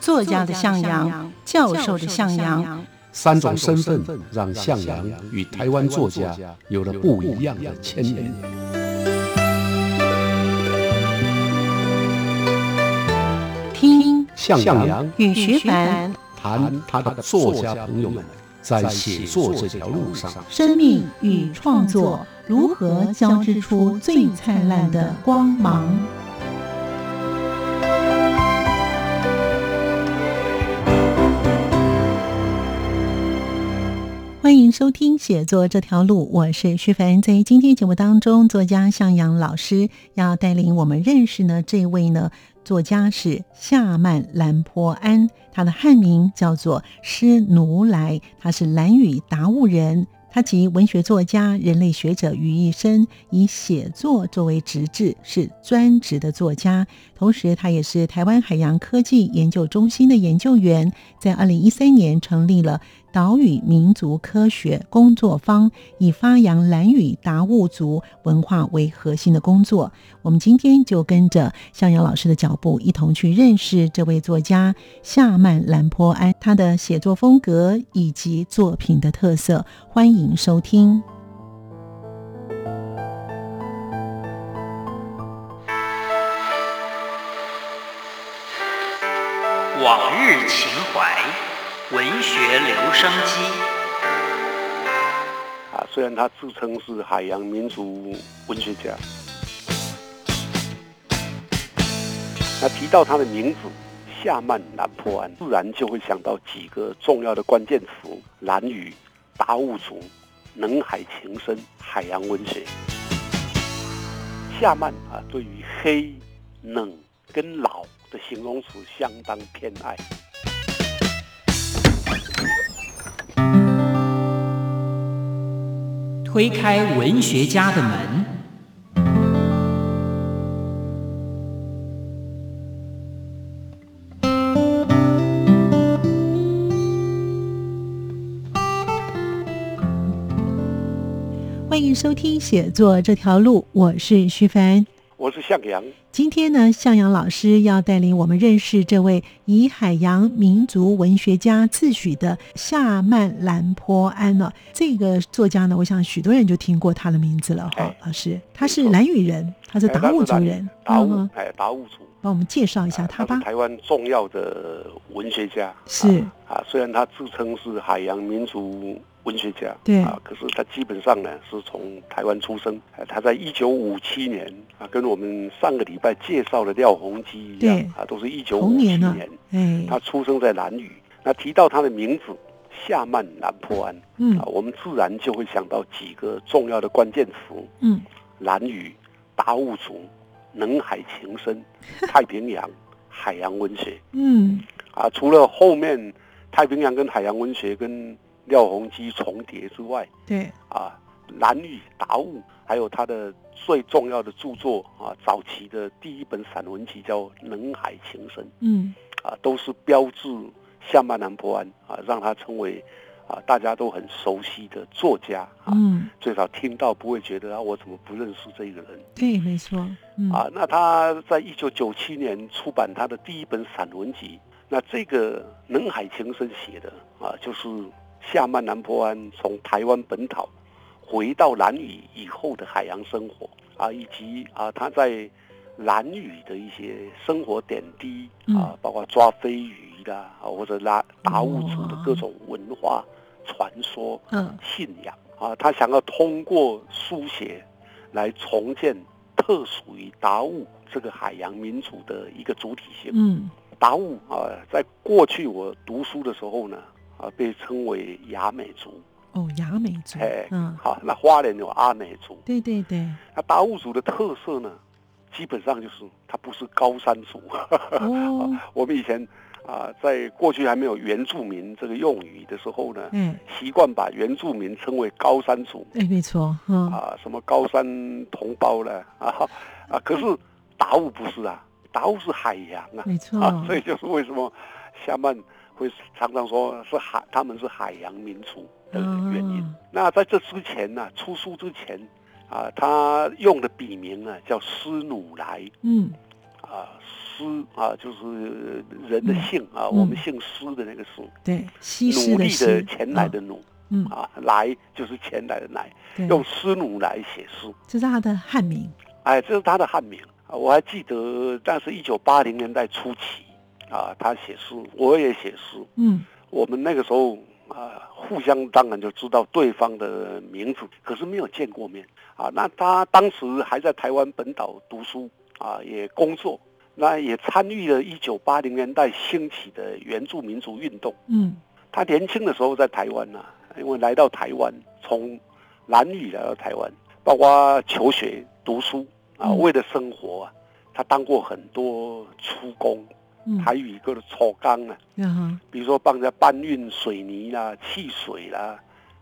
作家的向阳，教授的向阳，三种身份让向阳与台湾作家有了不一样的牵连。听向阳与徐凡谈他的作家朋友们在写作这条路上，生命与创作如何交织出最灿烂的光芒。欢迎收听《写作这条路》，我是徐凡。在今天节目当中，作家向阳老师要带领我们认识呢，这位呢作家是夏曼兰坡安，他的汉名叫做施奴来，他是兰语达悟人。他集文学作家、人类学者于一身，以写作作为职志，是专职的作家。同时，他也是台湾海洋科技研究中心的研究员，在二零一三年成立了。岛屿民族科学工作坊以发扬兰屿达悟族文化为核心的工作，我们今天就跟着向阳老师的脚步，一同去认识这位作家夏曼兰坡安，他的写作风格以及作品的特色。欢迎收听《往日情怀》。文学留声机啊，虽然他自称是海洋民族文学家，那提到他的名字夏曼兰坡安，自然就会想到几个重要的关键词：蓝雨、达悟族、能海情深、海洋文学。夏曼啊，对于黑、冷跟老的形容词相当偏爱。推开文学家的门。欢迎收听《写作这条路》，我是徐凡，我是向阳。今天呢，向阳老师要带领我们认识这位以海洋民族文学家自诩的夏曼兰坡安了。这个作家呢，我想许多人就听过他的名字了哈。老师，他是兰屿人，他是达悟族人，达悟哎，达悟族，帮我们介绍一下他吧。台湾重要的文学家是啊，虽然他自称是海洋民族。文学家对啊，可是他基本上呢是从台湾出生。他在一九五七年啊，跟我们上个礼拜介绍的廖鸿基一样啊，都是一九五七年。嗯，他出生在兰屿。那提到他的名字夏曼兰坡安，嗯啊，我们自然就会想到几个重要的关键词。嗯，兰屿、达悟族、能海情深、太平洋、海洋文学。嗯啊，除了后面太平洋跟海洋文学跟廖鸿基重叠之外，对啊，蓝雨达悟，还有他的最重要的著作啊，早期的第一本散文集叫《能海情深》，嗯，啊，都是标志夏曼南坡安啊，让他成为啊大家都很熟悉的作家啊，嗯，最少听到不会觉得啊，我怎么不认识这个人？对，没错，啊，那他在一九九七年出版他的第一本散文集，那这个《能海情深》写的啊，就是。夏曼南坡安从台湾本岛回到兰屿以后的海洋生活啊，以及啊他在兰屿的一些生活点滴啊，包括抓飞鱼啦啊，或者拉达悟族的各种文化传说、信仰啊，他想要通过书写来重建特属于达悟这个海洋民族的一个主体性。嗯，达悟啊，在过去我读书的时候呢。啊，被称为雅美族哦，雅美族，哎，嗯，好，那花莲有阿美族，对对对，那达悟族的特色呢，基本上就是它不是高山族。哦，我们以前啊，在过去还没有原住民这个用语的时候呢，嗯，习惯把原住民称为高山族，哎，没错，嗯，啊，什么高山同胞了啊，啊，可是达悟不是啊，达悟是海洋啊，没错，所以就是为什么夏曼。会常常说是海，他们是海洋民族的原因。那在这之前呢，出书之前啊，他用的笔名呢叫施努来。嗯，啊，啊，施啊，就是人的姓啊，嗯。我们姓施的那个施，对，西施的努力的施，前来的努。嗯，啊，来就是前来的来，用施努来写诗。这是他的汉名，哎，这是他的汉名。啊，我还记得，但是一九八零年代初期啊，他写诗，我也写诗，嗯我们那个时候啊，互相当然就知道对方的名字，可是没有见过面啊。那他当时还在台湾本岛读书啊，也工作，那也参与了一九八零年代兴起的原住民族运动。嗯他年轻的时候在台湾呢、因为来到台湾，从兰屿来到台湾，包括求学、读书啊，嗯为了生活啊，他当过很多出工，嗯，台语叫做抽工啊。嗯比如说帮人家搬运水泥啦、汽水啦，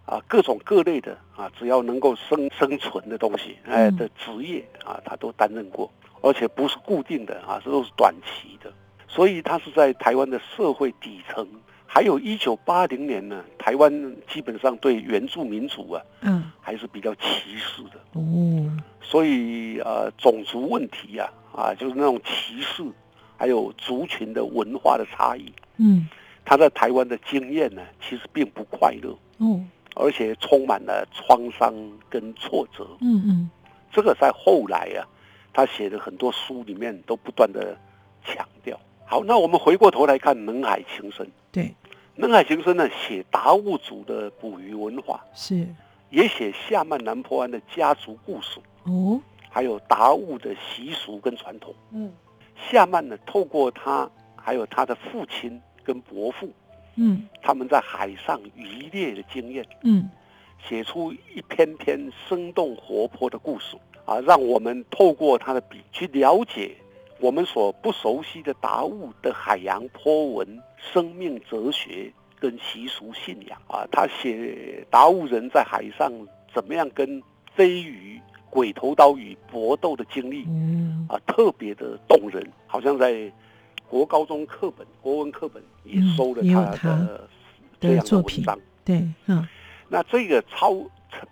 啊，各种各类的啊，只要能够生生存的东西，哎嗯。的职业啊，他都担任过，而且不是固定的啊，这都是短期的，所以他是在台湾的社会底层。还有一九八零年呢，台湾基本上对原住民族啊嗯。还是比较歧视的，哦。所以呃种族问题呀啊就是那种歧视，还有族群的文化的差异，嗯。他在台湾的经验呢，其实并不快乐，嗯而且充满了创伤跟挫折。嗯嗯。这个在后来啊，他写的很多书里面都不断的强调。好，那我们回过头来看《能海情深》，《对能海情深》呢，写达悟族的捕鱼文化，是。也写夏曼南坡湾的家族故事，哦。还有达悟的习俗跟传统。嗯夏曼呢，透过他还有他的父亲跟伯父，嗯他们在海上渔猎的经验。嗯写出一篇篇生动活泼的故事啊，让我们透过他的笔去了解我们所不熟悉的达悟的海洋波纹、生命哲学跟习俗信仰啊。他写达悟人在海上怎么样跟飞鱼、鬼头刀与搏斗的经历嗯啊，特别的动人，好像在国高中课本、国文课本也嗯收了他的这样的文章。对嗯那这个超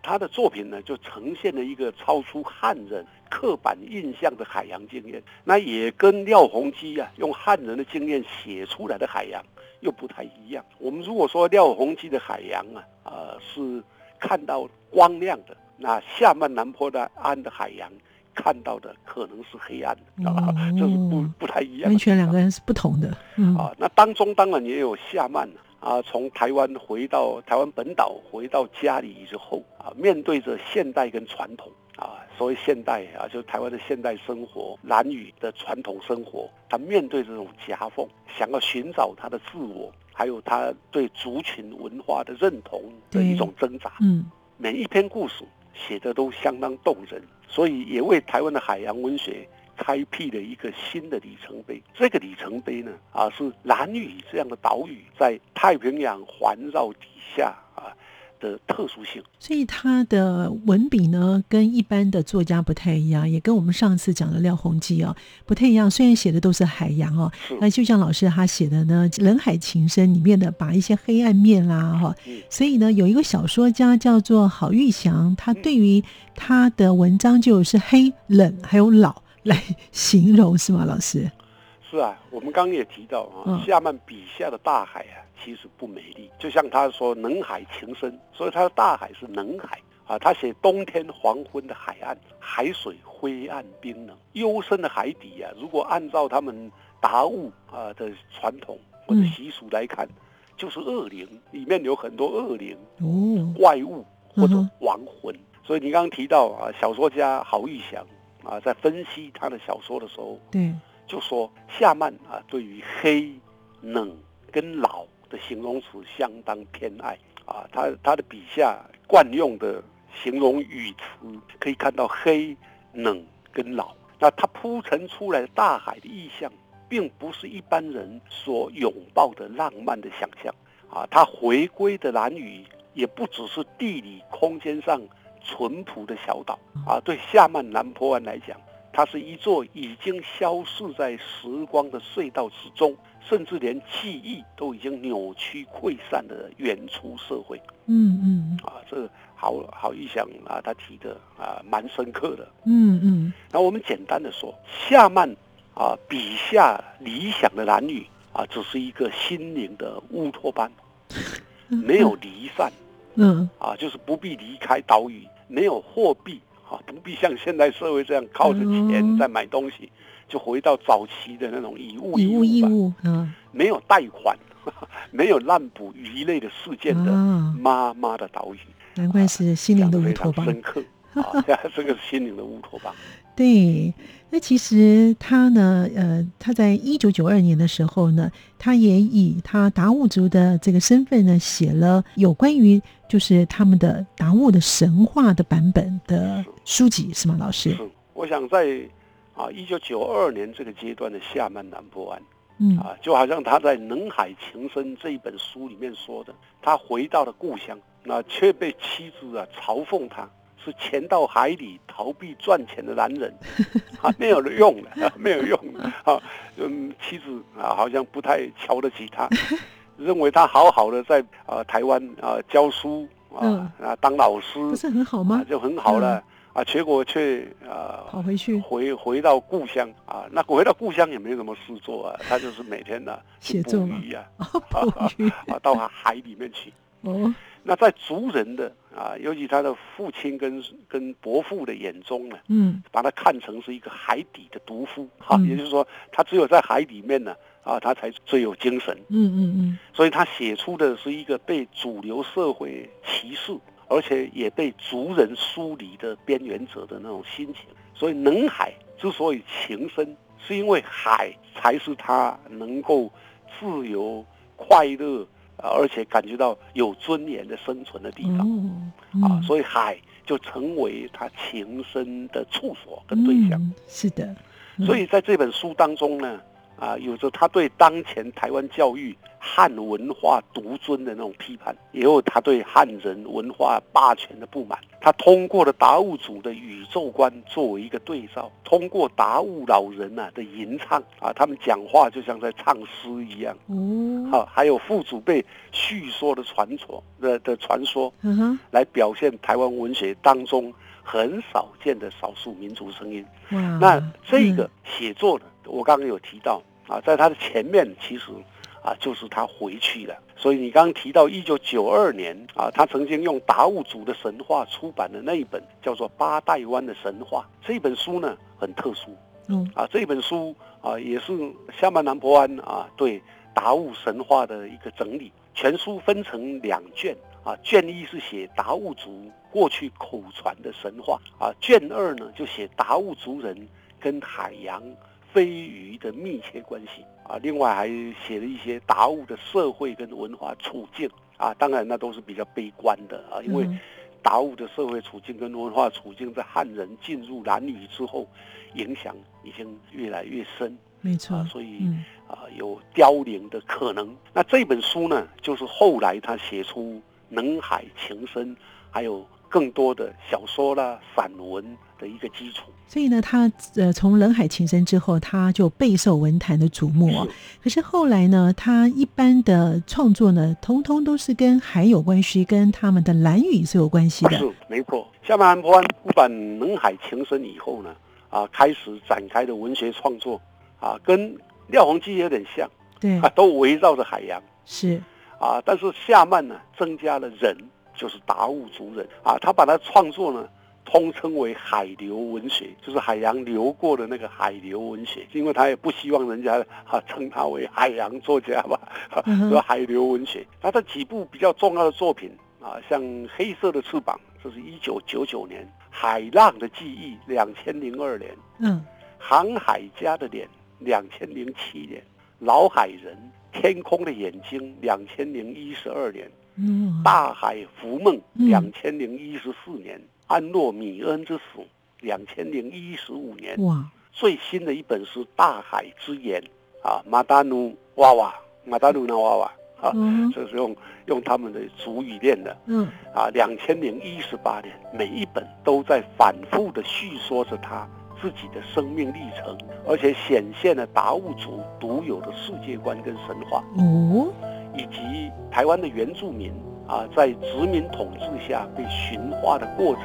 他的作品呢，就呈现了一个超出汉人刻板印象的海洋经验，那也跟廖鸿基啊用汉人的经验写出来的海洋又不太一样。我们如果说廖鸿基的海洋啊，呃是看到光亮的，那夏曼南坡的岸的海洋看到的可能是黑暗的，啊，这是不不太一样。的，完全两个人是不同的嗯。啊，那当中当然也有夏曼啊，从台湾回到台湾本岛，回到家里之后啊，面对着现代跟传统啊，所谓现代啊，就是台湾的现代生活，兰屿的传统生活，他面对这种夹缝，想要寻找他的自我，还有他对族群文化的认同的一种挣扎。嗯。每一篇故事写的都相当动人，所以也为台湾的海洋文学开辟了一个新的里程碑。这个里程碑呢，啊，是兰屿这样的岛屿在太平洋环绕底下的特殊性。所以他的文笔呢，跟一般的作家不太一样，也跟我们上次讲的廖鸿基哦不太一样。虽然写的都是海洋哦，那就像老师他写的呢，《人海情深》里面的把一些黑暗面啦哈，嗯所以呢，有一个小说家叫做郝玉祥，他嗯对于他的文章就是黑、冷还有老来形容，是吗？老师？是啊，我们刚刚也提到啊嗯，夏曼笔下的大海啊，其实不美丽，就像他说“能海情深”，所以他的大海是能海啊。他写冬天黄昏的海岸，海水灰暗冰冷，幽深的海底啊，如果按照他们达悟啊的传统或者嗯习俗来看，就是恶灵，里面有很多恶灵、哦，怪物或者亡魂。所以你刚刚提到啊，小说家郝玉祥啊，在分析他的小说的时候，对，就说夏曼啊，对于黑、冷跟老的形容词相当偏爱啊。他他的笔下惯用的形容语词，可以看到黑、冷跟老。那他铺陈出来的大海的意象，并不是一般人所拥抱的浪漫的想象啊。他回归的蓝屿，也不只是地理空间上淳朴的小岛啊。对夏曼南坡湾来讲，它是一座已经消逝在时光的隧道之中，甚至连记忆都已经扭曲溃散的远出社会。嗯嗯。啊！这个好好意想啊，他提的啊蛮深刻的。嗯嗯。那我们简单的说，夏曼啊，笔下理想的男女啊，只是一个心灵的乌托邦，没有离散。嗯。啊，就是不必离开岛屿，没有货币啊，不必像现代社会这样靠着嗯钱在买东西，就回到早期的那种以物以物物，嗯 没有贷款，没有滥捕鱼类的事件的啊，妈妈的岛屿，难怪是心灵的非乌托邦。常深刻 啊，这个是心灵的乌托邦。对，那其实他呢，呃，他在一九九二年的时候呢，他也以他达悟族的这个身份呢，写了有关于就是他们的达悟的神话的版本的书籍，是吗，老师？是，我想在啊一九九二年这个阶段的夏曼南坡湾嗯啊，就好像他在《能海情深》这一本书里面说的，他回到了故乡，那却被妻子啊嘲讽他是潜到海里逃避赚钱的男人，啊没有用的，啊 没有用的。啊，嗯，妻子啊好像不太瞧得起他，认为他好好的在啊台湾啊教书嗯。啊啊当老师，不是很好啊吗？就很好了、啊，结果却啊跑回去。回回到故乡。啊，那回到故乡也没什么事做啊，他就是每天呢、去捕鱼啊。哦，捕鱼。啊到海里面去。哦，那在族人的啊，尤其他的父亲跟跟伯父的眼中呢，嗯把他看成是一个海底的毒夫哈、嗯也就是说，他只有在海里面呢啊，他才最有精神。嗯嗯嗯，所以他写出的是一个被主流社会歧视，而且也被族人疏离的边缘者的那种心情。所以能海之所以情深，是因为海才是他能够自由、快乐，呃而且感觉到有尊严的生存的地方、哦，啊。所以海就成为他情深的处所跟对象。嗯、是的，嗯所以在这本书当中呢，啊，有着他对当前台湾教育汉文化独尊的那种批判，也有他对汉人文化霸权的不满。他通过了达悟族的宇宙观作为一个对照，通过达悟老人呐、的吟唱啊，他们讲话就像在唱诗一样。哦，啊，还有父祖辈叙说的传说的的传说，嗯哼，来表现台湾文学当中很少见的少数民族声音。哇，那这个嗯写作呢，我刚刚有提到啊，在他的前面其实啊就是他回去了。所以你刚刚提到一九九二年啊，他曾经用达悟族的神话出版的那一本叫做《八代湾的神话》这本书呢很特殊嗯啊，这本书啊也是夏曼南坡湾啊对达悟神话的一个整理。全书分成两卷啊，卷一是写达悟族过去口传的神话啊，卷二呢就写达悟族人跟海洋飞鱼的密切关系啊，另外还写了一些达悟的社会跟文化处境啊，当然那都是比较悲观的啊，因为嗯达悟的社会处境跟文化处境在汉人进入南屿之后，影响已经越来越深没错啊，，所以。嗯啊，有凋零的可能。那这本书呢，就是后来他写出《能海情深》，还有更多的小说啦、散文的一个基础。所以呢，他呃从人海情深之后，他就备受文坛的瞩目可是后来呢，他一般的创作呢，通通都是跟海有关系，跟他们的蓝语是有关系的。是没错。下半安坡湾出版《人海情深》以后呢，啊，开始展开的文学创作啊，跟廖鸿基有点像对啊，，都围绕着海洋。是，啊，但是夏曼呢增加了人，就是达悟族人啊，他把他创作呢通称为海流文学，就是海洋流过的那个海流文学，因为他也不希望人家 啊称他为海洋作家吧，啊 嗯哼说海流文学。他的几部比较重要的作品啊，像《黑色的翅膀》，这是一九九九年；《海浪的记忆》，两千零二年；嗯，《航海家的脸》，两千零七年；《老海人》，天空的眼睛，两千零一十二年；嗯，大海浮梦，嗯两千零一十四年；安诺米恩之死，两千零一十五年。哇，最新的一本是《大海之言》啊，马达努娃娃，马达努那娃娃啊，嗯这是用用他们的主语念的嗯，啊。两千零一十八年，每一本都在反复的叙说着他自己的生命历程，而且显现了达悟族独有的世界观跟神话。哦，以及台湾的原住民啊，在殖民统治下被驯化的过程。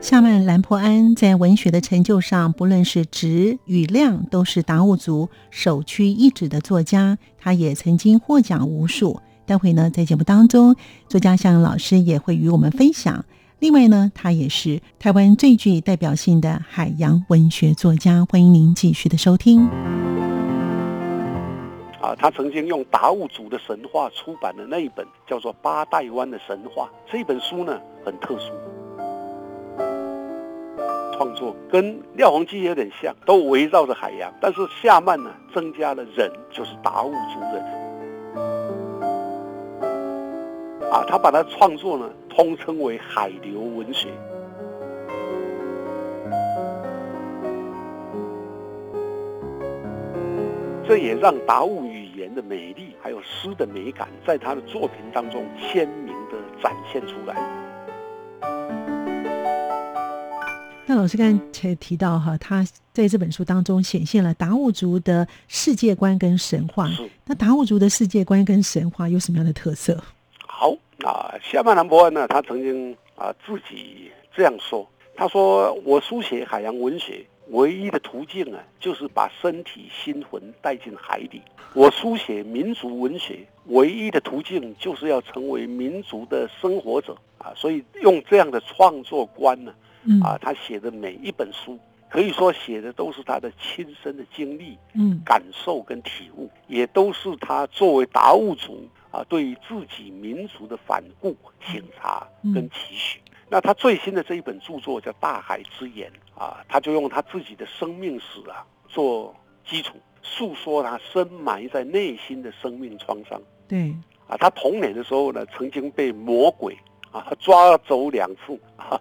夏曼兰珀安在文学的成就上，不论是质与量，都是达悟族首屈一指的作家，他也曾经获奖无数。待会呢，在节目当中，作家向阳老师也会与我们分享。另外呢，他也是台湾最具代表性的海洋文学作家。欢迎您继续的收听。啊，他曾经用达悟族的神话出版的那一本叫做《八代湾的神话》这本书呢，很特殊。创作跟廖鸿基有点像，都围绕着海洋，但是夏曼呢，增加了人，就是达悟族人。啊，他把他创作呢，通称为海流文学。这也让达悟语言的美丽，还有诗的美感，在他的作品当中鲜明的展现出来。那老师刚才提到哈，他在这本书当中显现了达悟族的世界观跟神话。那达悟族的世界观跟神话有什么样的特色？好啊，夏曼兰博恩呢，他曾经啊自己这样说，他说：“我书写海洋文学。”唯一的途径啊，就是把身体、心魂带进海底。我书写民族文学，唯一的途径就是要成为民族的生活者啊！所以用这样的创作观呢，啊，他写的每一本书，可以说写的都是他的亲身的经历、嗯，感受跟体悟，也都是他作为达悟族啊，对于自己民族的反顾、省察跟期许。那他最新的这一本著作叫《大海之眼》啊，他就用他自己的生命史啊做基础，诉说他深埋在内心的生命创伤。对，啊，他童年的时候呢，曾经被魔鬼啊抓走两次啊。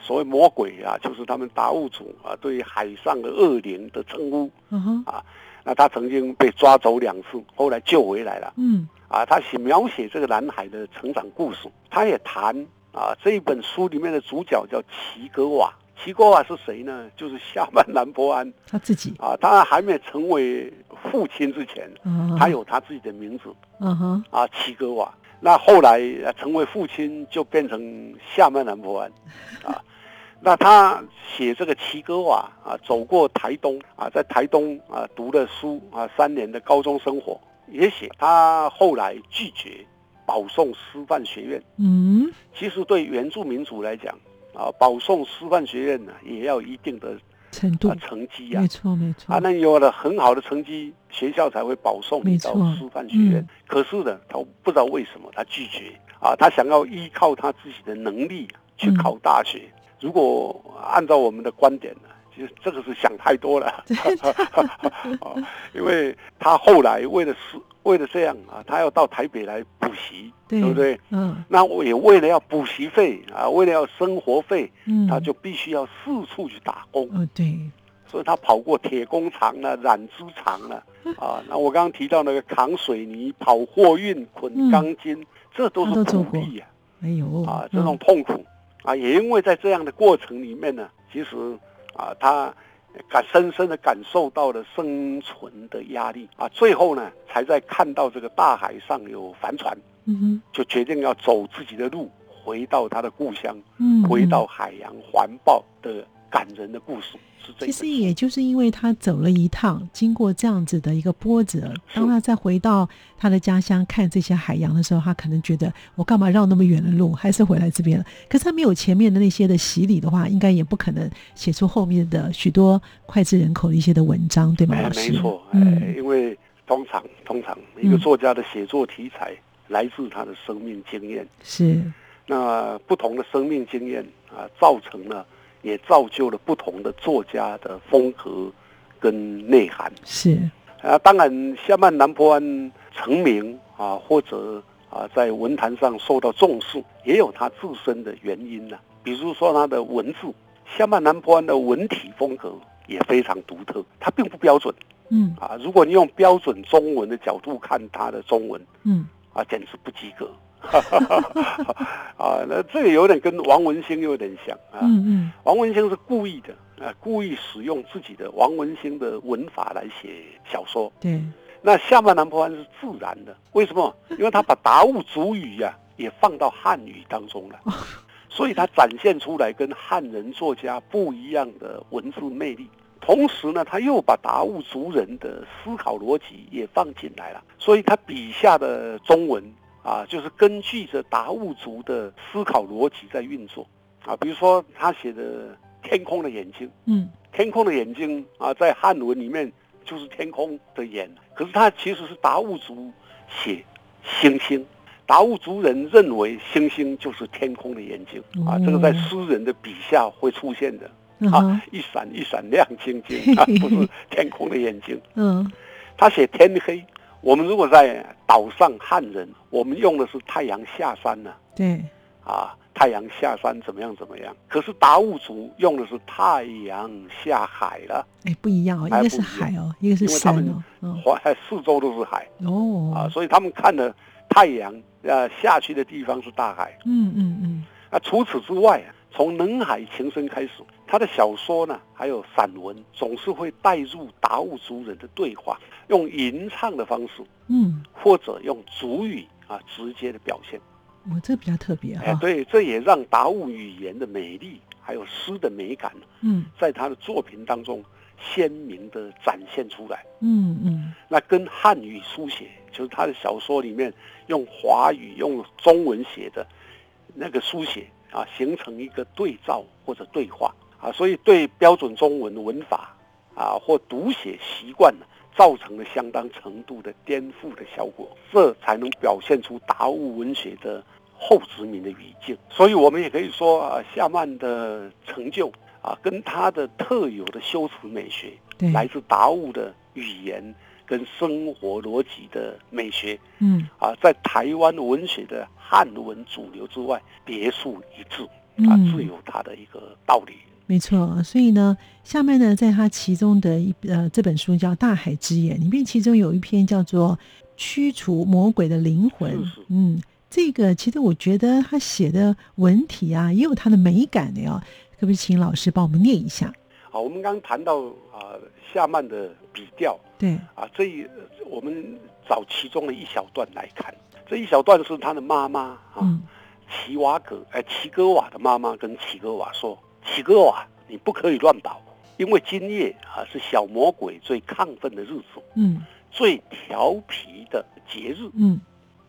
所谓魔鬼啊，就是他们达悟族啊对海上的恶灵的称呼。嗯哼。啊，那他曾经被抓走两次，后来救回来了。嗯。啊，他写描写这个男孩的成长故事，他也谈。啊，这一本书里面的主角叫齐格瓦。齐格瓦是谁呢？就是夏曼兰波安他自己啊。他还没成为父亲之前，他有他自己的名字。嗯哼。啊，齐格瓦。那后来成为父亲，就变成夏曼兰波安。啊，那他写这个齐格瓦啊，走过台东啊，在台东啊读了书啊，三年的高中生活，也许他后来拒绝。保送师范学院，嗯，其实对原住民族来讲，啊，保送师范学院呢，也要一定的程度。成绩啊，没错没错，啊，那有了很好的成绩，学校才会保送你到师范学院。可是呢，他不知道为什么他拒绝啊，他想要依靠他自己的能力去考大学。如果按照我们的观点呢，其实这个是想太多了，因为他后来为了是。为了这样啊，他要到台北来补习，对不对？嗯，那我也为了要补习费啊，为了要生活费，嗯，他就必须要四处去打工。嗯，对，所以他跑过铁工厂了、染织厂了 啊。那我刚刚提到那个扛水泥、跑货运、捆钢筋，这都是苦力啊。哎呦，啊，这种痛苦啊，也因为在这样的过程里面呢，其实啊，他。感深深的感受到了生存的压力啊，最后呢，才在看到这个大海上有帆船，嗯哼，就决定要走自己的路，回到他的故乡，嗯，回到海洋环抱的感人的故事。其实也就是因为他走了一趟，经过这样子的一个波折，当他再回到他的家乡看这些海洋的时候，他可能觉得我干嘛绕那么远的路，还是回来这边了。可是他没有前面的那些的洗礼的话，应该也不可能写出后面的许多脍炙人口的一些的文章，对吗？没错，嗯，因为通常通常一个作家的写作题材来自他的生命经验，是那不同的生命经验啊，造成了。也造就了不同的作家的风格跟内涵。是啊，当然夏曼南坡安成名啊，或者啊在文坛上受到重视，也有他自身的原因呢。比如说他的文字，夏曼南坡安的文体风格也非常独特，它并不标准。嗯啊，如果你用标准中文的角度看他的中文，嗯啊，简直不及格。啊，那这个有点跟王文兴有点像啊。嗯嗯，王文兴是故意的啊，故意使用自己的王文兴的文法来写小说。对，那下半南坡安是自然的，为什么？因为他把达悟族语呀也放到汉语当中了，所以他展现出来跟汉人作家不一样的文字魅力。同时呢，他又把达悟族人的思考逻辑也放进来了，所以他笔下的中文啊，就是根据着达悟族的思考逻辑在运作啊。比如说他写的“天空的眼睛”，嗯，天空的眼睛啊，在汉文里面就是天空的眼，可是他其实是达悟族写星星，达悟族人认为星星就是天空的眼睛啊，这个在诗人的笔下会出现的。啊一闪一闪亮晶晶 啊，不是天空的眼睛。嗯他写天黑，我们如果在岛上汉人，我们用的是太阳下山呢、对，啊，太阳下山怎么样怎么样？可是达悟族用的是太阳下海了，哎，不一样哦，一个是海哦，一个是山哦，嗯，环四周都是海。哦。啊，哦，所以他们看的太阳呃下去的地方是大海。嗯嗯嗯，啊，除此之外啊，从《能海情深》开始，他的小说呢，还有散文，总是会带入达悟族人的对话，用吟唱的方式，嗯，或者用族语啊直接的表现。我这比较特别哎，哈，对，这也让达悟语言的美丽，还有诗的美感，嗯。在他的作品当中鲜明的展现出来。嗯嗯，那跟汉语书写，就是他的小说里面用华语、用中文写的那个书写啊，形成一个对照或者对话啊，所以对标准中文文法啊或读写习惯呢，造成了相当程度的颠覆的效果，这才能表现出达悟文学的后殖民的语境。所以我们也可以说啊，夏曼的成就啊，跟他的特有的修辞美学。来自达悟的语言跟生活逻辑的美学嗯啊，在台湾文学的汉文主流之外，别树一帜啊，嗯自有它的一个道理。没错，所以呢，下面呢，在他其中的一呃这本书叫《大海之眼》，里面其中有一篇叫做《驱除魔鬼的灵魂》。嗯，这个其实我觉得他写的文体啊，也有它的美感的哟。可不可以请老师帮我们念一下？好，我们刚刚谈到啊，夏曼的笔调对，啊，这一我们找其中的一小段来看，这一小段是他的妈妈啊，嗯齐瓦格哎，齐格瓦的妈妈跟齐格瓦说：“齐格瓦，你不可以乱跑，因为今夜啊是小魔鬼最亢奋的日子。”嗯最调皮的节日。嗯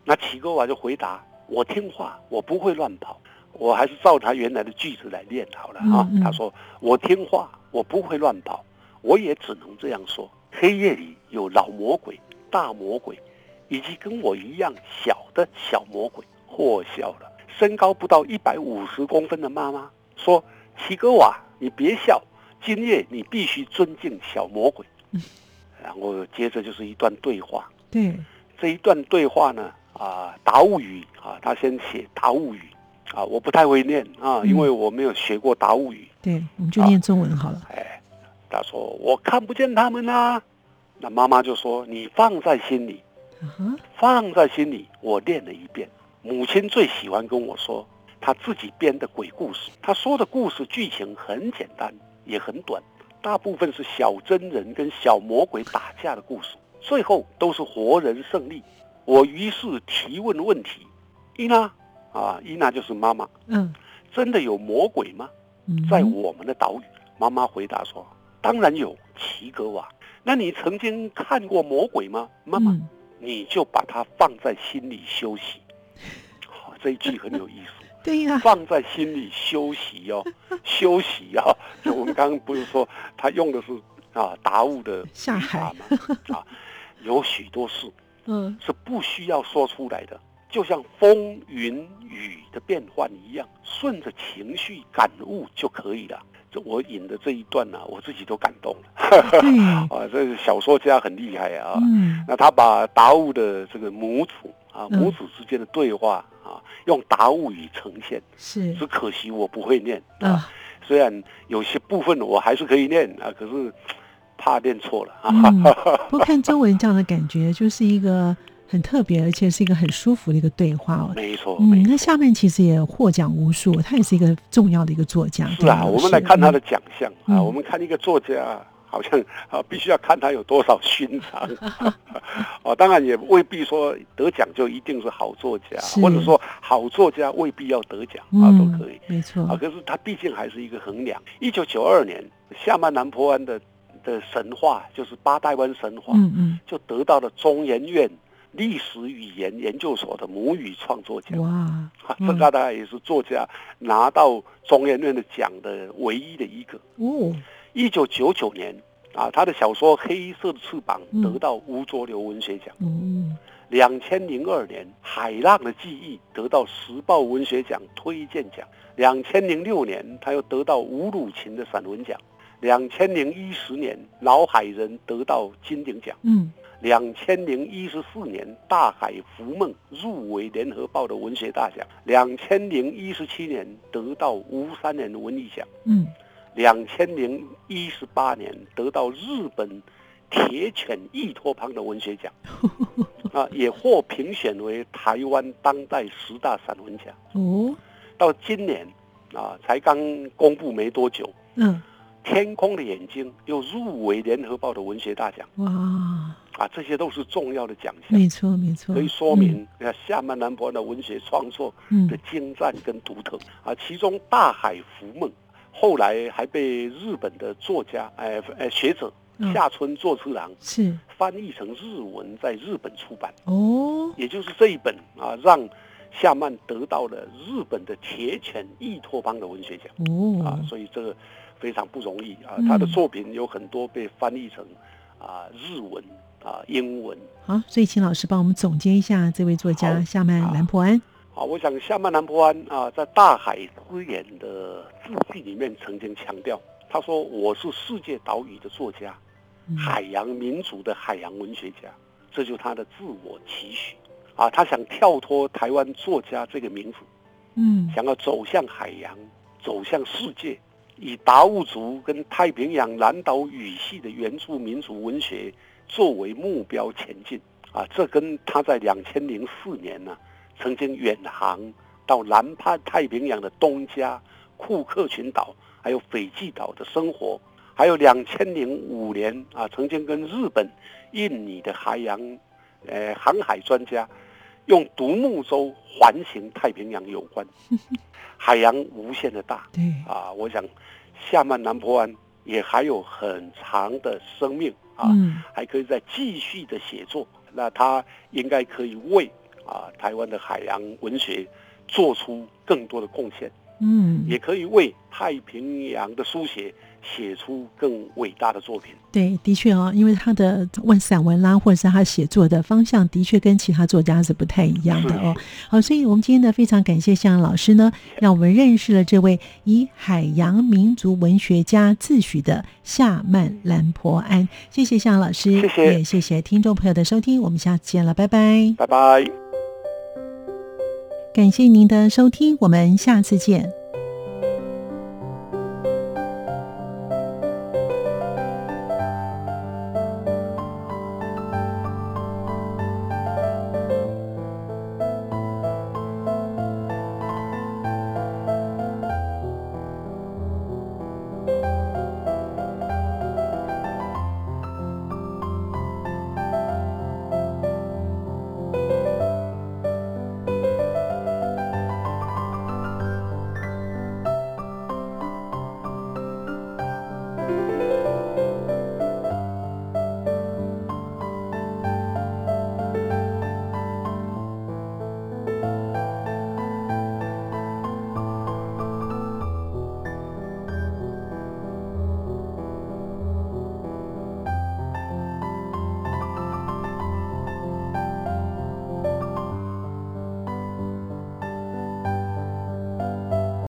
那齐格瓦就回答：“我听话，我不会乱跑，我还是照他原来的句子来念好了啊。嗯嗯他说：“我听话，我不会乱跑，我也只能这样说。黑夜里有老魔鬼、大魔鬼，以及跟我一样小的小魔鬼。”霍笑了。身高不到一百五十公分的妈妈说：“齐格瓦，你别笑，今夜你必须尊敬小魔鬼。嗯 ”然后接着就是一段对话。对，这一段对话呢，啊，达悟语啊，他先写达悟语啊，我不太会念啊，嗯因为我没有学过达悟语。对，我们就念中文好了。哎，他说我看不见他们啦、那妈妈就说你放在心里，放在心里。我念了一遍。母亲最喜欢跟我说她自己编的鬼故事。他说的故事剧情很简单，也很短，大部分是小真人跟小魔鬼打架的故事，最后都是活人胜利。我于是提问问题：伊娜啊，伊娜就是妈妈，嗯真的有魔鬼吗？嗯，在我们的岛屿？妈妈回答说：“当然有，齐格瓦。那你曾经看过魔鬼吗？妈妈，嗯你就把它放在心里休息。好，这一句很有意思，对呀，放在心里休息哦，休息哦。就我们刚刚不是说他用的是啊达悟的下海法吗？啊，有许多事 嗯是不需要说出来的，就像风云雨的变换一样，顺着情绪感悟就可以了。这我引的这一段呢、我自己都感动了。对，啊，这个小说家很厉害啊。嗯那他把达悟的这个母子啊，嗯母子之间的对话啊，用达悟语呈现。是只可惜我不会念啊，啊，虽然有些部分我还是可以念啊，可是怕念错了啊。嗯，不过看中文这样的感觉，就是一个很特别，而且是一个很舒服的一个对话哦。没错，嗯，那下面其实也获奖无数，他也是一个重要的一个作家。是啊，我们来看他的嗯奖项啊，嗯我们看一个作家好像啊，必须要看他有多少勋章。哦，当然也未必说得奖就一定是好作家，或者说好作家未必要得奖啊，嗯都可以。没错啊，，可是他毕竟还是一个衡量。一九九二年，夏曼南坡湾的的神话，就是八代湾神话，嗯嗯，就得到了中研院历史语言研究所的母语创作奖。哇，这个大概也是作家拿到中研院的奖的唯一的一个。哦，一九九九年啊，他的小说《黑色的翅膀嗯》得到吴浊流文学奖。嗯，两千零二年，《海浪的记忆》得到时报文学奖推荐奖。两千零六年，他又得到吴鲁琴的散文奖。两千零一十年，《老海人》得到金鼎奖。嗯，两千零一十四年，《大海浮梦》入围联合报的文学大奖。两千零一十七年，得到吴三连的文艺奖。嗯，两千零一十八年得到日本铁犬易托邦的文学奖，啊，也获评选为台湾当代十大散文奖。哦，到今年啊，才刚公布没多久，嗯，《天空的眼睛》又入围联合报的文学大奖。哇，啊，这些都是重要的奖项，没错没错，可以说明啊厦门南博的文学创作嗯，的精湛跟独特啊。其中《大海浮梦》后来还被日本的作家哎哎学者嗯。夏村作次郎是。翻译成日文，在日本出版，哦，也就是这一本啊，让夏曼得到了日本的铁犬易托邦的文学奖。哦。啊哦，，所以这个非常不容易啊嗯。他的作品有很多被翻译成啊日文啊英文。好，所以请老师帮我们总结一下这位作家夏曼兰坡安，啊，我想夏曼南坡安啊，在《大海之眼》的自序里面曾经强调，他说：“我是世界岛屿的作家，嗯海洋民族的海洋文学家。”这就是他的自我期许啊，他想跳脱台湾作家这个名字，嗯，想要走向海洋，走向世界，以达悟族跟太平洋南岛语系的原住民族文学作为目标前进啊！这跟他在两千零四年呢、曾经远航到南半太平洋的东加、库克群岛，还有斐济岛的生活，还有两千零五年啊，曾经跟日本、印尼的海洋，呃，航海专家用独木舟环行太平洋有关。海洋无限的大对，啊！我想夏曼南坡湾也还有很长的生命啊，嗯，还可以再继续的写作。那他应该可以为啊台湾的海洋文学做出更多的贡献，嗯，也可以为太平洋的书写写出更伟大的作品。对，的确哦，因为他的问散文啦，或者是他写作的方向，的确跟其他作家是不太一样的哦。好，所以我们今天呢，非常感谢向阳老师呢，让我们认识了这位以海洋民族文学家自诩的夏曼兰婆安。谢谢向阳老师，谢谢也谢谢听众朋友的收听，我们下次见了，拜拜。拜拜。感谢您的收听，我们下次见。